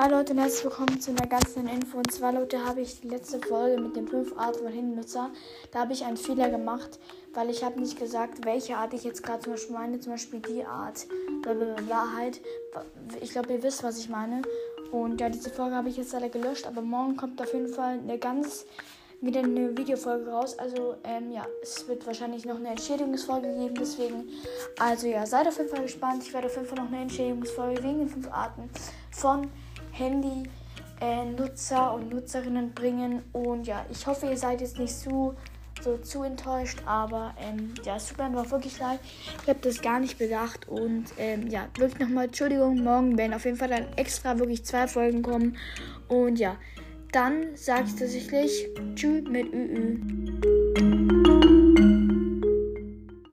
Hallo Leute und herzlich willkommen zu einer ganz neuen Info. Und zwar, Leute, habe ich die letzte Folge mit den fünf Arten von Handynutzer. Da habe ich einen Fehler gemacht, weil ich habe nicht gesagt, welche Art ich jetzt gerade zum Beispiel meine. Zum Beispiel die Art. Blablabla halt. Ich glaube, ihr wisst, was ich meine. Und ja, diese Folge habe ich jetzt leider gelöscht. Aber morgen kommt auf jeden Fall eine ganz wieder eine Videofolge raus. Also, ähm, ja, es wird wahrscheinlich noch eine Entschädigungsfolge geben. Deswegen, also ja, seid auf jeden Fall gespannt. Ich werde auf jeden Fall noch eine Entschädigungsfolge wegen den fünf Arten von Handy-Nutzer äh, und Nutzerinnen bringen. Und ja, ich hoffe, ihr seid jetzt nicht so, so zu enttäuscht, aber ähm, ja, es tut mir einfach wirklich leid. Ich habe das gar nicht bedacht und ähm, ja, wirklich nochmal Entschuldigung. Morgen werden auf jeden Fall dann extra wirklich zwei Folgen kommen. Und ja, dann sage ich tatsächlich Tschüss mit ÜÜ.